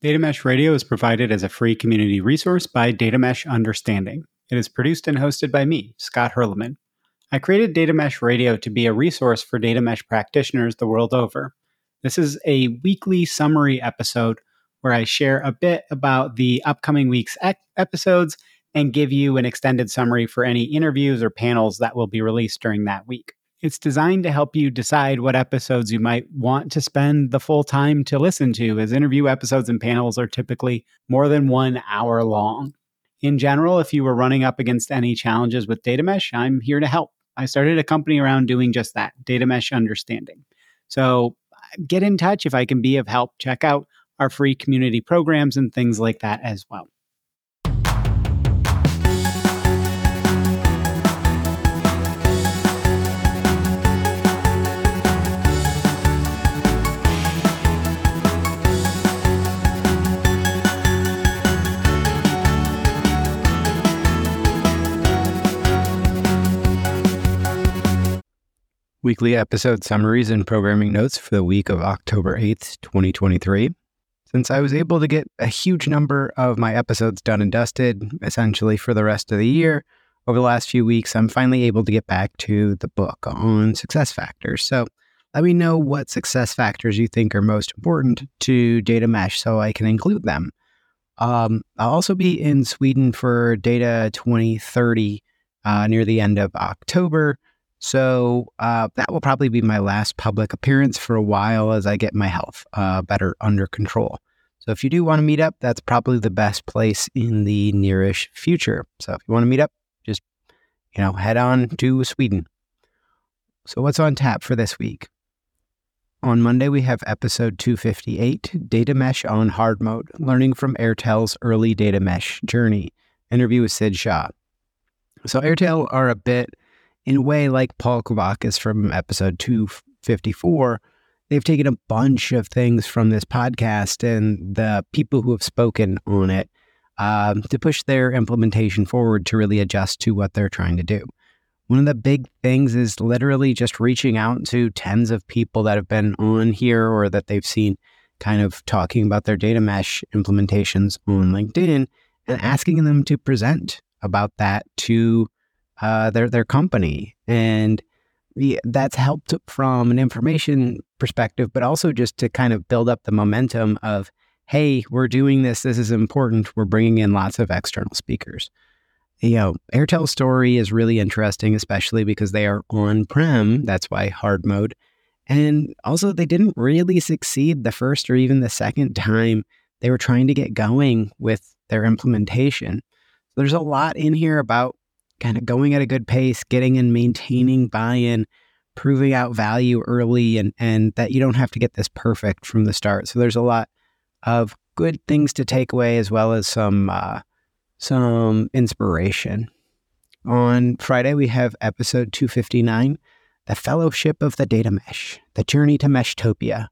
Data Mesh Radio is provided as a free community resource by Data Mesh Understanding. It is produced and hosted by me, Scott Hirleman. I created Data Mesh Radio to be a resource for data mesh practitioners the world over. This is a weekly summary episode where I share a bit about the upcoming week's episodes and give you an extended summary for any interviews or panels that will be released during that week. It's designed to help you decide what episodes you might want to spend the full time to listen to, as interview episodes and panels are typically more than one hour long. In general, if you were running up against any challenges with data mesh, I'm here to help. I started a company around doing just that data mesh understanding. So uh, get in touch if I can be of help. Check out our free community programs and things like that as well. Weekly episode summaries and programming notes for the week of October 8th, 2023. Since I was able to get a huge number of my episodes done and dusted, essentially for the rest of the year, over the last few weeks, I'm finally able to get back to the book on success factors. So let me know what success factors you think are most important to Data Mesh so I can include them. Um, I'll also be in Sweden for Data 2030 uh, near the end of October. So uh, that will probably be my last public appearance for a while as I get my health uh, better under control. So if you do want to meet up, that's probably the best place in the nearish future. So if you want to meet up, just you know head on to Sweden. So what's on tap for this week? On Monday, we have episode 258 Data Mesh on Hard Mode Learning from Airtel's Early Data Mesh Journey. Interview with Sid Shah. So, Airtel are a bit in a way like Paul Kavakis from episode 254, they've taken a bunch of things from this podcast and the people who have spoken on it um, to push their implementation forward to really adjust to what they're trying to do. One of the big things is literally just reaching out to tens of people that have been on here or that they've seen kind of talking about their data mesh implementations on LinkedIn and asking them to present about that to uh, their their company, and that's helped from an information perspective, but also just to kind of build up the momentum of, hey, we're doing this. This is important. We're bringing in lots of external speakers. You know, Airtel's story is really interesting, especially because they are on prem. That's why hard mode. And also, they didn't really succeed the first or even the second time they were trying to get going with their implementation. There's a lot in here about kind of going at a good pace, getting and maintaining buy in, proving out value early, and, and that you don't have to get this perfect from the start. So there's a lot of good things to take away as well as some uh, some inspiration. On Friday, we have episode 259 The Fellowship of the Data Mesh, The Journey to Meshtopia,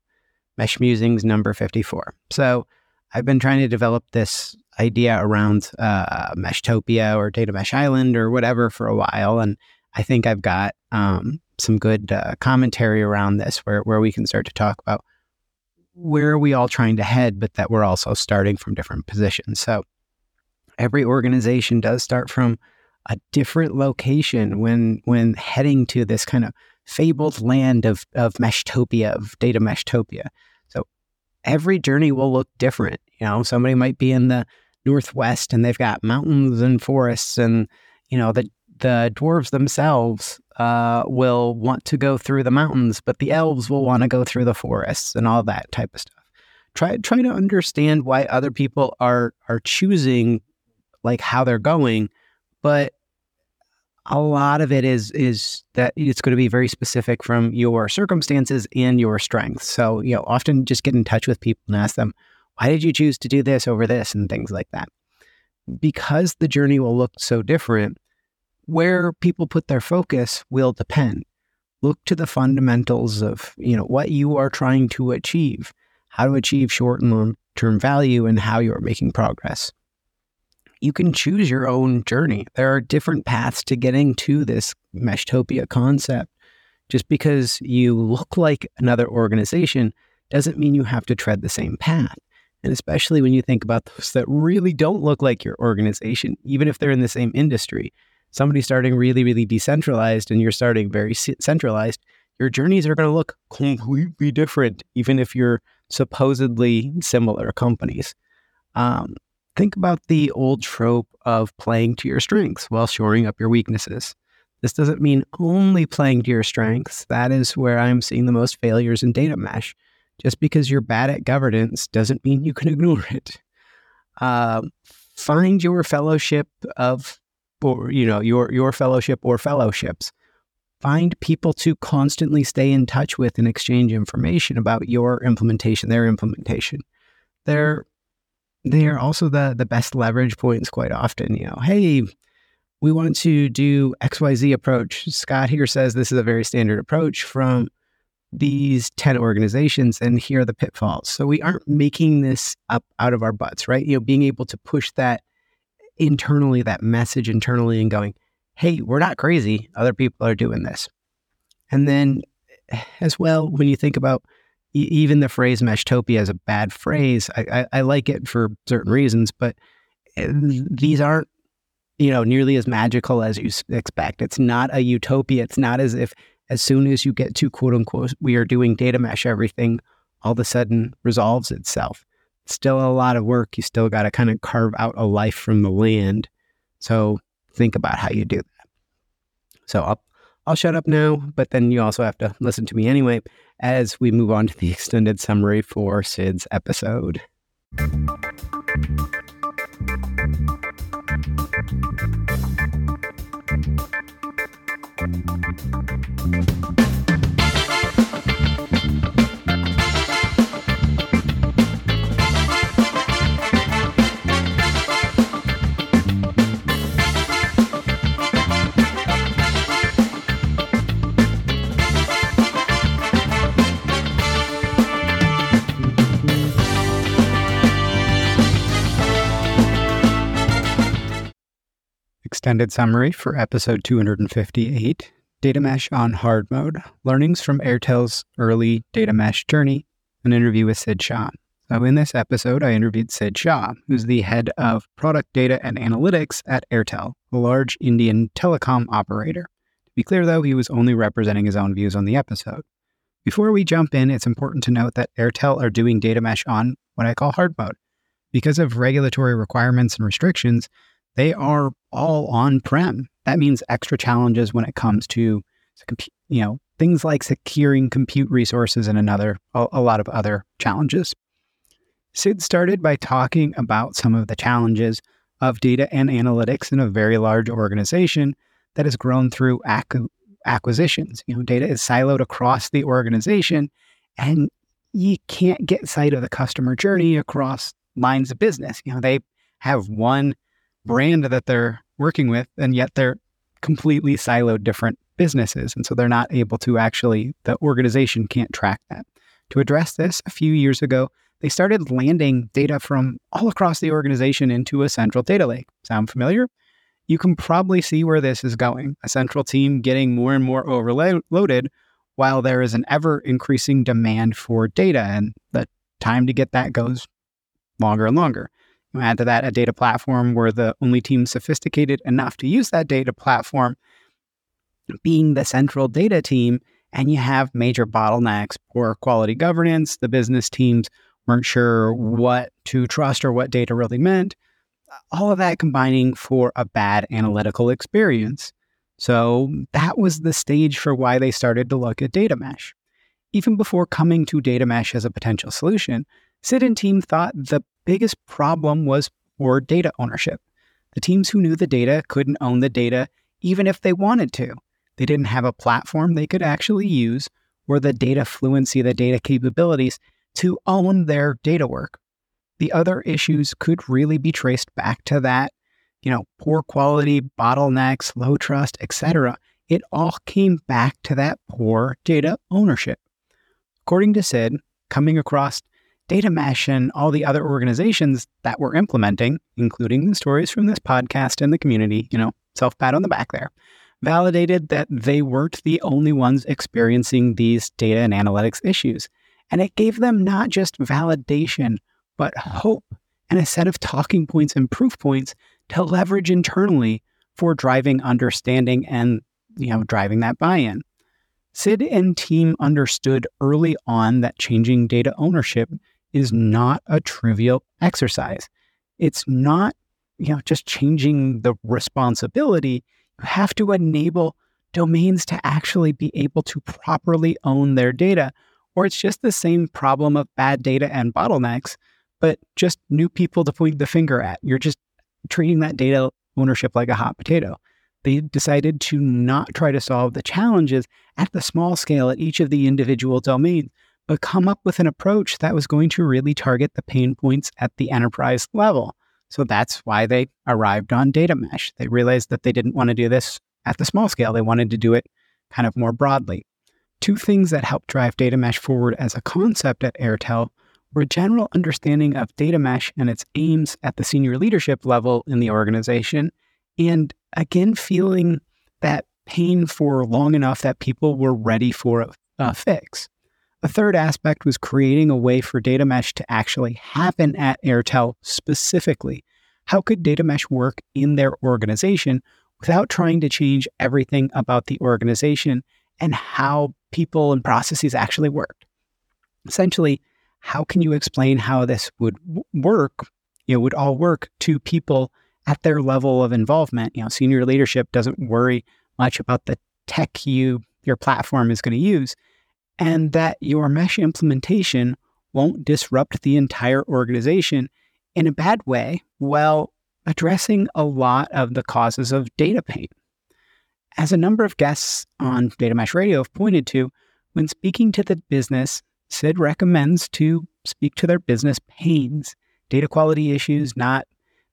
Mesh Musings number 54. So I've been trying to develop this idea around uh, Meshtopia or Data Mesh Island or whatever for a while, and I think I've got um, some good uh, commentary around this where where we can start to talk about where are we all trying to head, but that we're also starting from different positions. So every organization does start from a different location when when heading to this kind of fabled land of of meshtopia of data meshtopia so every journey will look different you know somebody might be in the northwest and they've got mountains and forests and you know the the dwarves themselves uh, will want to go through the mountains, but the elves will want to go through the forests and all that type of stuff. Try try to understand why other people are are choosing like how they're going, but a lot of it is is that it's going to be very specific from your circumstances and your strengths. So, you know, often just get in touch with people and ask them, why did you choose to do this over this and things like that? Because the journey will look so different, where people put their focus will depend. Look to the fundamentals of, you know, what you are trying to achieve, how to achieve short and long term value and how you are making progress. You can choose your own journey. There are different paths to getting to this Meshtopia concept. Just because you look like another organization doesn't mean you have to tread the same path. And especially when you think about those that really don't look like your organization, even if they're in the same industry. Somebody starting really, really decentralized and you're starting very centralized, your journeys are going to look completely different, even if you're supposedly similar companies. Um, think about the old trope of playing to your strengths while shoring up your weaknesses. This doesn't mean only playing to your strengths. That is where I'm seeing the most failures in data mesh. Just because you're bad at governance doesn't mean you can ignore it. Uh, find your fellowship of, or you know, your your fellowship or fellowships. Find people to constantly stay in touch with and exchange information about your implementation, their implementation. They're they are also the the best leverage points quite often. You know, hey, we want to do XYZ approach. Scott here says this is a very standard approach from these 10 organizations and here are the pitfalls. So we aren't making this up out of our butts, right? You know, being able to push that internally, that message internally and going, hey, we're not crazy. Other people are doing this. And then as well, when you think about even the phrase meshtopia as a bad phrase, I, I, I like it for certain reasons, but eh, these aren't you know nearly as magical as you expect. It's not a utopia. It's not as if as soon as you get to quote unquote, we are doing data mesh, everything all of a sudden resolves itself. still a lot of work. You still got to kind of carve out a life from the land. So think about how you do that. So I'll, I'll shut up now, but then you also have to listen to me anyway as we move on to the extended summary for Sid's episode. Extended summary for episode 258 Data Mesh on Hard Mode Learnings from Airtel's Early Data Mesh Journey, an interview with Sid Shah. So, in this episode, I interviewed Sid Shah, who's the head of product data and analytics at Airtel, a large Indian telecom operator. To be clear, though, he was only representing his own views on the episode. Before we jump in, it's important to note that Airtel are doing data mesh on what I call hard mode. Because of regulatory requirements and restrictions, they are all on prem. That means extra challenges when it comes to, you know, things like securing compute resources and another, a, a lot of other challenges. Sid started by talking about some of the challenges of data and analytics in a very large organization that has grown through ac- acquisitions. You know, data is siloed across the organization, and you can't get sight of the customer journey across lines of business. You know, they have one brand that they're working with, and yet they're completely siloed different businesses. And so they're not able to actually, the organization can't track that. To address this, a few years ago, they started landing data from all across the organization into a central data lake. Sound familiar? You can probably see where this is going. A central team getting more and more overloaded while there is an ever increasing demand for data, and the time to get that goes longer and longer. Add to that a data platform where the only team sophisticated enough to use that data platform being the central data team, and you have major bottlenecks, poor quality governance. The business teams weren't sure what to trust or what data really meant. All of that combining for a bad analytical experience. So that was the stage for why they started to look at data mesh. Even before coming to data mesh as a potential solution, Sid and team thought the biggest problem was poor data ownership. The teams who knew the data couldn't own the data even if they wanted to. They didn't have a platform they could actually use or the data fluency, the data capabilities to own their data work. The other issues could really be traced back to that, you know, poor quality, bottlenecks, low trust, etc. It all came back to that poor data ownership. According to Sid, coming across Data Mesh and all the other organizations that were implementing, including the stories from this podcast and the community, you know, self pat on the back there, validated that they weren't the only ones experiencing these data and analytics issues. And it gave them not just validation but hope and a set of talking points and proof points to leverage internally for driving understanding and you know driving that buy-in. Sid and team understood early on that changing data ownership is not a trivial exercise. It's not you know just changing the responsibility. You have to enable domains to actually be able to properly own their data or it's just the same problem of bad data and bottlenecks, but just new people to point the finger at. You're just treating that data ownership like a hot potato. They decided to not try to solve the challenges at the small scale at each of the individual domains, but come up with an approach that was going to really target the pain points at the enterprise level. So that's why they arrived on data mesh. They realized that they didn't want to do this at the small scale. They wanted to do it kind of more broadly. Two things that helped drive data mesh forward as a concept at Airtel were a general understanding of data mesh and its aims at the senior leadership level in the organization, and again, feeling that pain for long enough that people were ready for a, a fix. A third aspect was creating a way for data mesh to actually happen at Airtel specifically. How could data mesh work in their organization without trying to change everything about the organization and how people and processes actually worked. Essentially, how can you explain how this would work, you know, would all work to people at their level of involvement? You know, senior leadership doesn't worry much about the tech you your platform is going to use and that your mesh implementation won't disrupt the entire organization in a bad way while addressing a lot of the causes of data pain. As a number of guests on Data Mesh Radio have pointed to, when speaking to the business, Sid recommends to speak to their business pains, data quality issues, not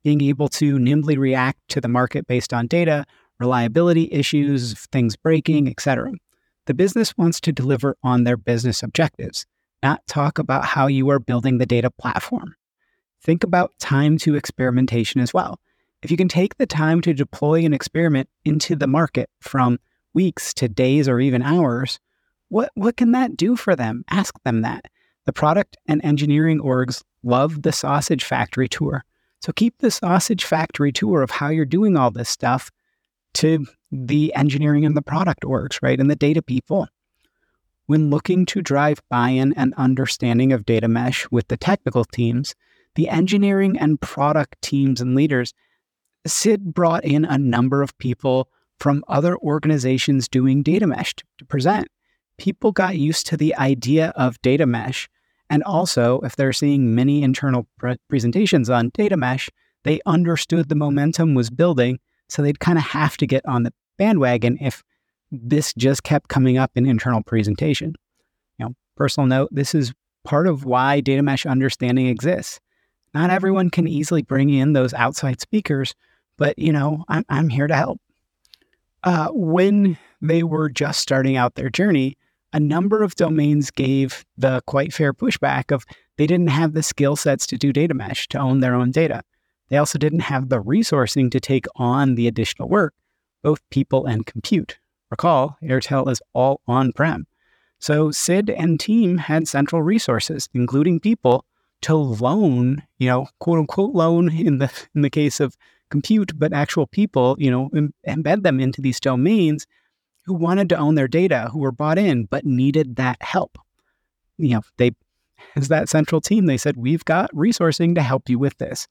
being able to nimbly react to the market based on data, reliability issues, things breaking, etc. The business wants to deliver on their business objectives, not talk about how you are building the data platform. Think about time to experimentation as well. If you can take the time to deploy an experiment into the market from weeks to days or even hours, what, what can that do for them? Ask them that. The product and engineering orgs love the sausage factory tour. So keep the sausage factory tour of how you're doing all this stuff to the engineering and the product orgs, right? And the data people. When looking to drive buy in and understanding of data mesh with the technical teams, the engineering and product teams and leaders Sid brought in a number of people from other organizations doing data mesh to, to present. People got used to the idea of data mesh. And also, if they're seeing many internal pre- presentations on data mesh, they understood the momentum was building. So they'd kind of have to get on the bandwagon if this just kept coming up in internal presentation. You know, personal note, this is part of why data mesh understanding exists. Not everyone can easily bring in those outside speakers but you know, I'm, I'm here to help. Uh, when they were just starting out their journey, a number of domains gave the quite fair pushback of they didn't have the skill sets to do data mesh, to own their own data. They also didn't have the resourcing to take on the additional work, both people and compute. Recall, Airtel is all on prem. So Sid and team had central resources, including people, to loan, you know, quote unquote loan in the in the case of compute, but actual people, you know, Im- embed them into these domains who wanted to own their data, who were bought in, but needed that help. You know, they, as that central team, they said, we've got resourcing to help you with this.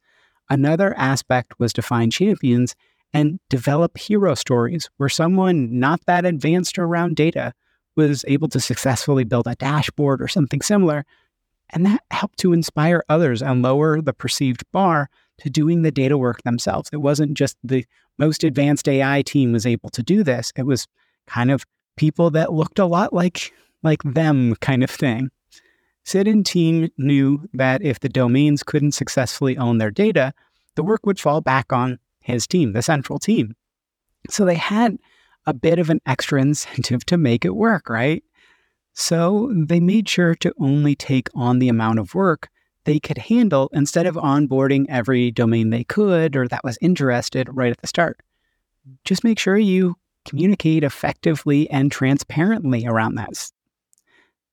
Another aspect was to find champions and develop hero stories where someone not that advanced around data was able to successfully build a dashboard or something similar. And that helped to inspire others and lower the perceived bar to doing the data work themselves. It wasn't just the most advanced AI team was able to do this. It was kind of people that looked a lot like like them kind of thing. Sid and team knew that if the domains couldn't successfully own their data, the work would fall back on his team, the central team. So they had a bit of an extra incentive to make it work, right? So they made sure to only take on the amount of work they could handle instead of onboarding every domain they could or that was interested right at the start. Just make sure you communicate effectively and transparently around that.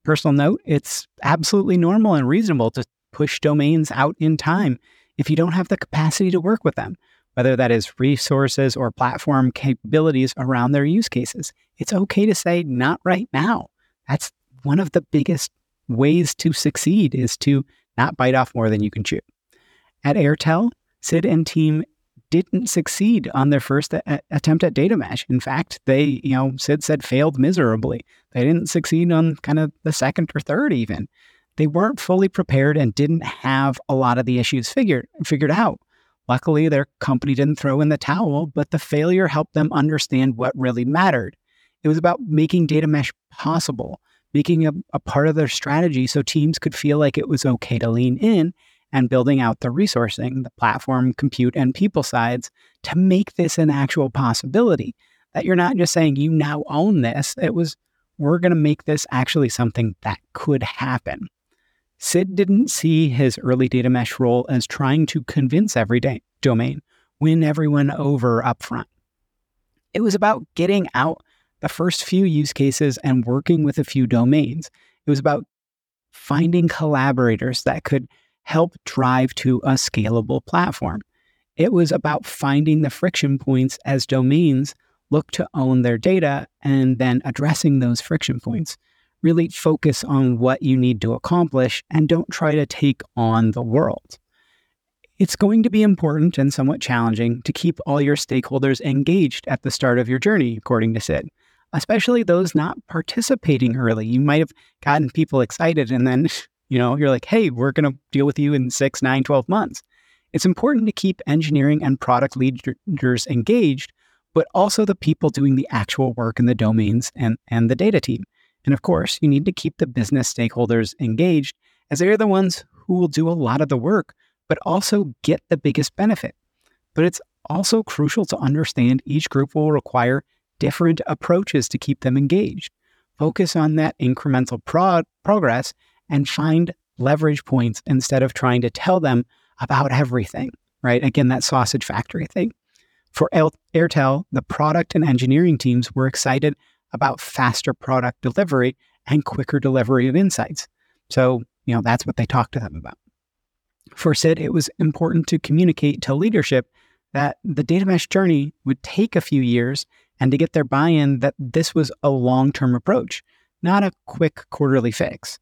Personal note, it's absolutely normal and reasonable to push domains out in time if you don't have the capacity to work with them, whether that is resources or platform capabilities around their use cases. It's okay to say, not right now. That's one of the biggest ways to succeed is to not bite off more than you can chew. At Airtel, Sid and team didn't succeed on their first a- attempt at data mesh. In fact, they, you know, Sid said failed miserably. They didn't succeed on kind of the second or third even. They weren't fully prepared and didn't have a lot of the issues figured figured out. Luckily, their company didn't throw in the towel, but the failure helped them understand what really mattered. It was about making data mesh possible, making a, a part of their strategy so teams could feel like it was okay to lean in and building out the resourcing, the platform, compute, and people sides to make this an actual possibility. That you're not just saying you now own this. It was, we're going to make this actually something that could happen. Sid didn't see his early data mesh role as trying to convince every day, domain, win everyone over upfront. It was about getting out the first few use cases and working with a few domains. It was about finding collaborators that could help drive to a scalable platform. It was about finding the friction points as domains look to own their data and then addressing those friction points. Really focus on what you need to accomplish and don't try to take on the world. It's going to be important and somewhat challenging to keep all your stakeholders engaged at the start of your journey, according to Sid, especially those not participating early. You might have gotten people excited and then You know, you're like, hey, we're going to deal with you in six, nine, 12 months. It's important to keep engineering and product leaders engaged, but also the people doing the actual work in the domains and, and the data team. And of course, you need to keep the business stakeholders engaged as they're the ones who will do a lot of the work, but also get the biggest benefit. But it's also crucial to understand each group will require different approaches to keep them engaged. Focus on that incremental pro- progress and find leverage points instead of trying to tell them about everything, right? Again, that sausage factory thing. For Airtel, the product and engineering teams were excited about faster product delivery and quicker delivery of insights. So, you know, that's what they talked to them about. For Sid, it was important to communicate to leadership that the data mesh journey would take a few years and to get their buy in that this was a long term approach, not a quick quarterly fix.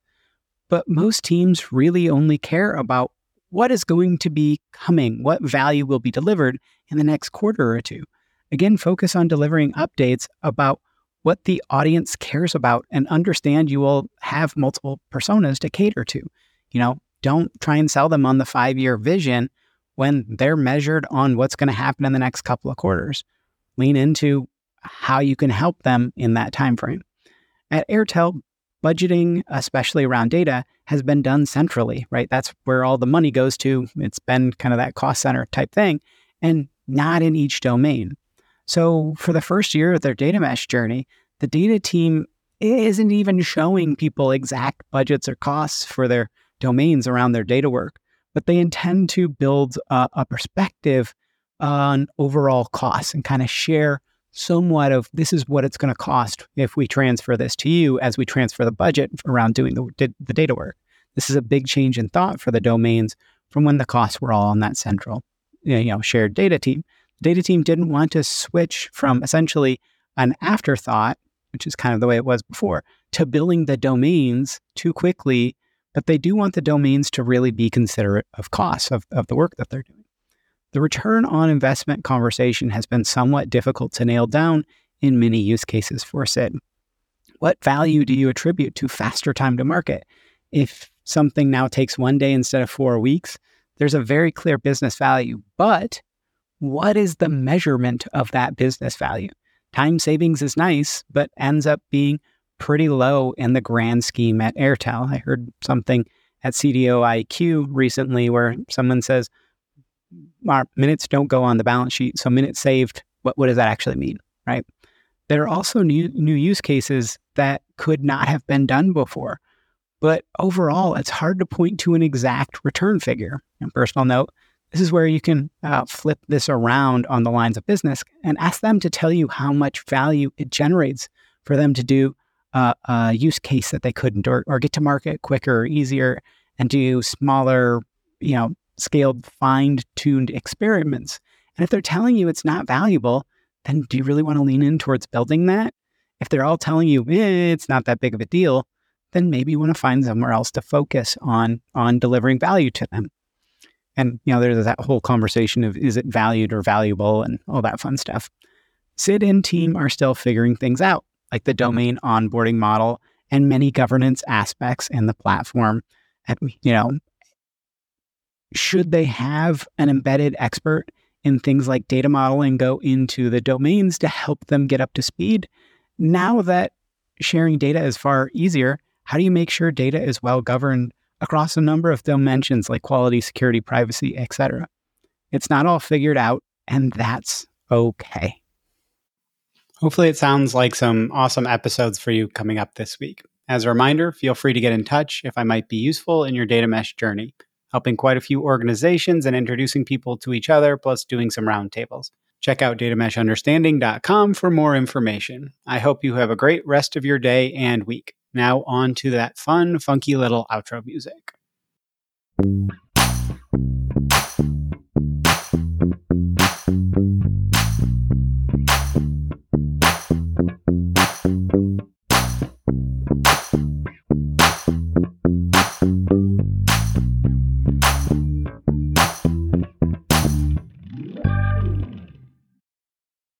But most teams really only care about what is going to be coming, what value will be delivered in the next quarter or two. Again, focus on delivering updates about what the audience cares about and understand you will have multiple personas to cater to. You know, don't try and sell them on the five year vision when they're measured on what's going to happen in the next couple of quarters. Lean into how you can help them in that time frame. At Airtel, budgeting, especially around data, has been done centrally, right? That's where all the money goes to. It's been kind of that cost center type thing, and not in each domain. So for the first year of their data mesh journey, the data team isn't even showing people exact budgets or costs for their domains around their data work, but they intend to build a, perspective on overall costs and kind of share somewhat of this is what it's going to cost if we transfer this to you as we transfer the budget around doing the, the data work. This is a big change in thought for the domains from when the costs were all on that central, you know, shared data team. Data team didn't want to switch from essentially an afterthought, which is kind of the way it was before, to billing the domains too quickly, but they do want the domains to really be considerate of costs of, of the work that they're doing. The return on investment conversation has been somewhat difficult to nail down in many use cases for Sid. What value do you attribute to faster time to market? If something now takes one day instead of four weeks, there's a very clear business value. But what is the measurement of that business value? Time savings is nice, but ends up being pretty low in the grand scheme at Airtel. I heard something at CDO IQ recently where someone says, our minutes don't go on the balance sheet. So minutes saved, what, what does that actually mean, right? There are also new, new use cases that could not have been done before. But overall, it's hard to point to an exact return figure. And personal note, this is where you can uh, flip this around on the lines of business and ask them to tell you how much value it generates for them to do uh, a use case that they couldn't or, or get to market quicker or easier and do smaller, you know, scaled, fine tuned experiments. And if they're telling you it's not valuable, then do you really want to lean in towards building that? If they're all telling you eh, it's not that big of a deal, then maybe you want to find somewhere else to focus on on delivering value to them. And you know, there's that whole conversation of is it valued or valuable and all that fun stuff. Sid and team are still figuring things out, like the mm-hmm. domain onboarding model and many governance aspects in the platform. And, you know, should they have an embedded expert in things like data modeling go into the domains to help them get up to speed? Now that sharing data is far easier, how do you make sure data is well governed across a number of dimensions like quality, security, privacy, etc.? It's not all figured out, and that's okay. Hopefully, it sounds like some awesome episodes for you coming up this week. As a reminder, feel free to get in touch if I might be useful in your data mesh journey, helping quite a few organizations and introducing people to each other, plus doing some roundtables. Check out datameshunderstanding.com for more information. I hope you have a great rest of your day and week. Now, on to that fun, funky little outro music.